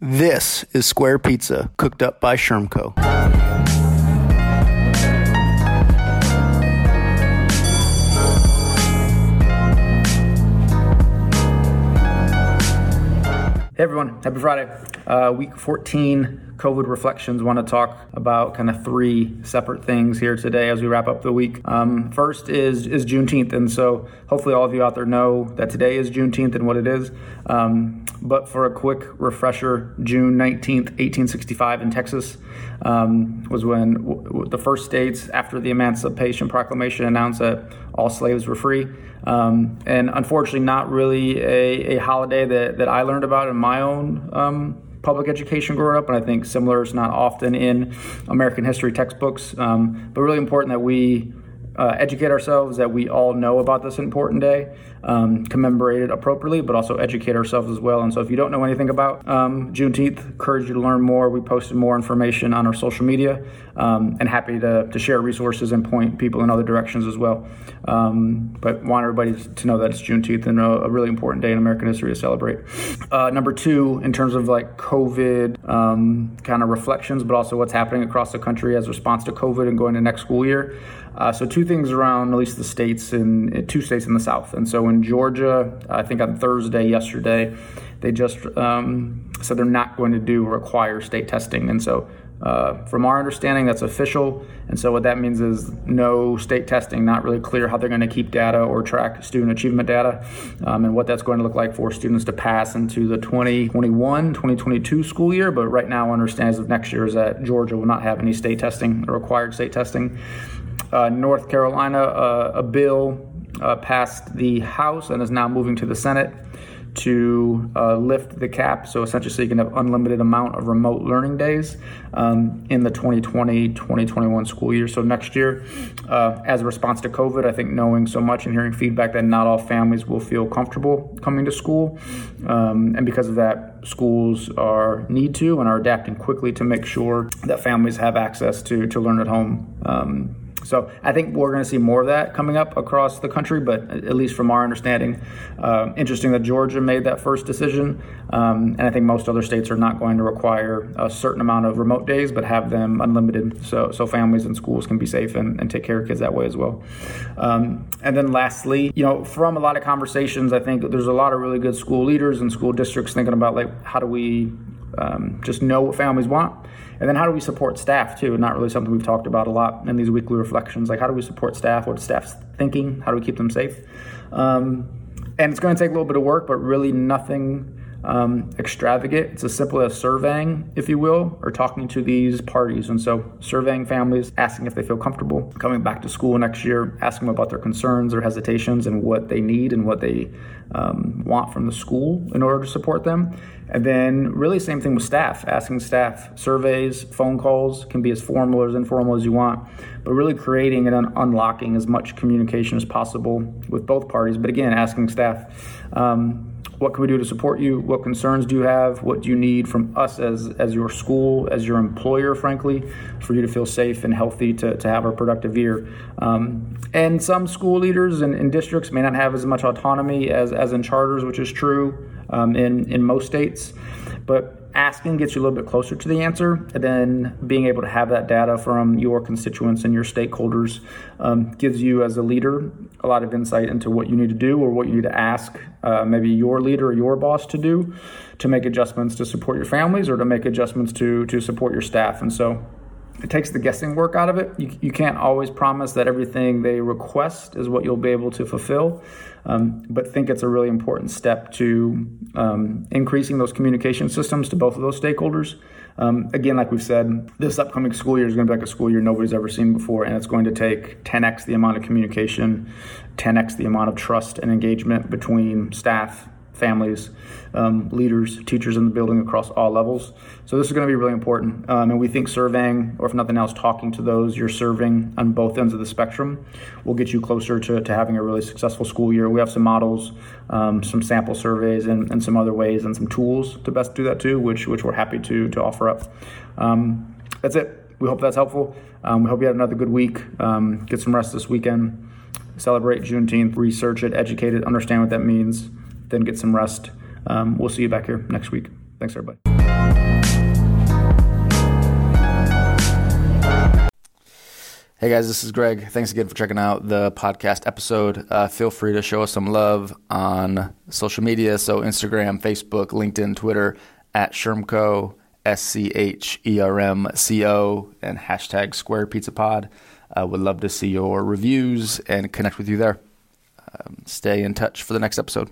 This is Square Pizza, cooked up by Schermco. Hey everyone, happy Friday. Uh, week 14 COVID reflections, want to talk about kind of three separate things here today as we wrap up the week. Um, first is is Juneteenth, and so hopefully all of you out there know that today is Juneteenth and what it is. Um, but for a quick refresher, June 19th, 1865 in Texas um, was when w- w- the first states after the Emancipation Proclamation announced that all slaves were free. Um, and unfortunately, not really a, a, holiday that, that I learned about in my own um, public education growing up, and I think similar is not often in American history textbooks. Um, but really important that we uh, educate ourselves, that we all know about this important day, um, commemorate it appropriately, but also educate ourselves as well. And so, if you don't know anything about um, Juneteenth, encourage you to learn more. We posted more information on our social media, um, and happy to, to share resources and point people in other directions as well. Um, but want everybody to know that it's Juneteenth and a, a really important day in American history to celebrate. Uh, number two, in terms of like COVID um, kind of reflections, but also what's happening across the country as response to COVID and going to next school year. Uh, so two things around at least the states in two states in the South. And so in Georgia, I think on Thursday yesterday, they just um, said they're not going to do require state testing. And so uh, from our understanding, that's official. And so what that means is no state testing, not really clear how they're going to keep data or track student achievement data um, and what that's going to look like for students to pass into the 2021 2022 school year. But right now, understands of next year is that Georgia will not have any state testing, or required state testing. Uh, North Carolina, uh, a bill uh, passed the House and is now moving to the Senate to uh, lift the cap. So essentially, you can have unlimited amount of remote learning days um, in the 2020-2021 school year. So next year, as a response to COVID, I think knowing so much and hearing feedback that not all families will feel comfortable coming to school, um, and because of that, schools are need to and are adapting quickly to make sure that families have access to to learn at home. Um, so I think we're going to see more of that coming up across the country, but at least from our understanding, uh, interesting that Georgia made that first decision. Um, and I think most other states are not going to require a certain amount of remote days, but have them unlimited so, so families and schools can be safe and, and take care of kids that way as well. Um, and then lastly, you know, from a lot of conversations, I think there's a lot of really good school leaders and school districts thinking about like, how do we um, just know what families want? And then how do we support staff too? Not really something we've talked about a lot in these weekly reflections. Like how do we support staff? What staff's thinking? How do we keep them safe? Um, and it's going to take a little bit of work, but really nothing um, extravagant. It's as simple as surveying, if you will, or talking to these parties. And so, surveying families, asking if they feel comfortable coming back to school next year, asking them about their concerns, or hesitations, and what they need and what they um, want from the school in order to support them. And then, really, same thing with staff, asking staff surveys, phone calls can be as formal or as informal as you want, but really creating and un- unlocking as much communication as possible with both parties. But again, asking staff, um, what can we do to support you? What concerns do you have? What do you need from us as, as your school, as your employer, frankly, for you to feel safe and healthy to, to have a productive year? Um, and some school leaders and, and, districts may not have as much autonomy as, as in charters, which is true um, in, in most states. But asking gets you a little bit closer to the answer, and then being able to have that data from your constituents and your stakeholders um, gives you, as a leader, a lot of insight into what you need to do or what you need to ask uh, maybe your leader or your boss to do to make adjustments to support your families or to make adjustments to to support your staff. And so it takes the guessing work out of it. You, you can't always promise that everything they request is what you'll be able to fulfill, um, but think it's a really important step to um, increasing those communication systems to both of those stakeholders. Um, again, like we've said, this upcoming school year is going to be like a school year nobody's ever seen before, and it's going to take 10x the amount of communication, 10x the amount of trust and engagement between staff families, um, leaders, teachers in the building across all levels. So this is going to be really important. Um, and we think surveying, or if nothing else, talking to those you're serving on both ends of the spectrum will get you closer to, to having a really successful school year. We have some models, um, some sample surveys, and, and, some other ways and some tools to best do that too, which, which we're happy to, to offer up. Um, that's it. We hope that's helpful. Um, we hope you had another good week. Um, get some rest this weekend. Celebrate Juneteenth, research it, educate it, understand what that means then get some rest. Um, we'll see you back here next week. Thanks, everybody. Hey guys, this is Greg. Thanks again for checking out the podcast episode. Uh, feel free to show us some love on social media. So, Instagram, Facebook, LinkedIn, Twitter, at Schermco, S C H E R M C O, and hashtag Square Pizza Pod. Uh, would love to see your reviews and connect with you there. Um, stay in touch for the next episode.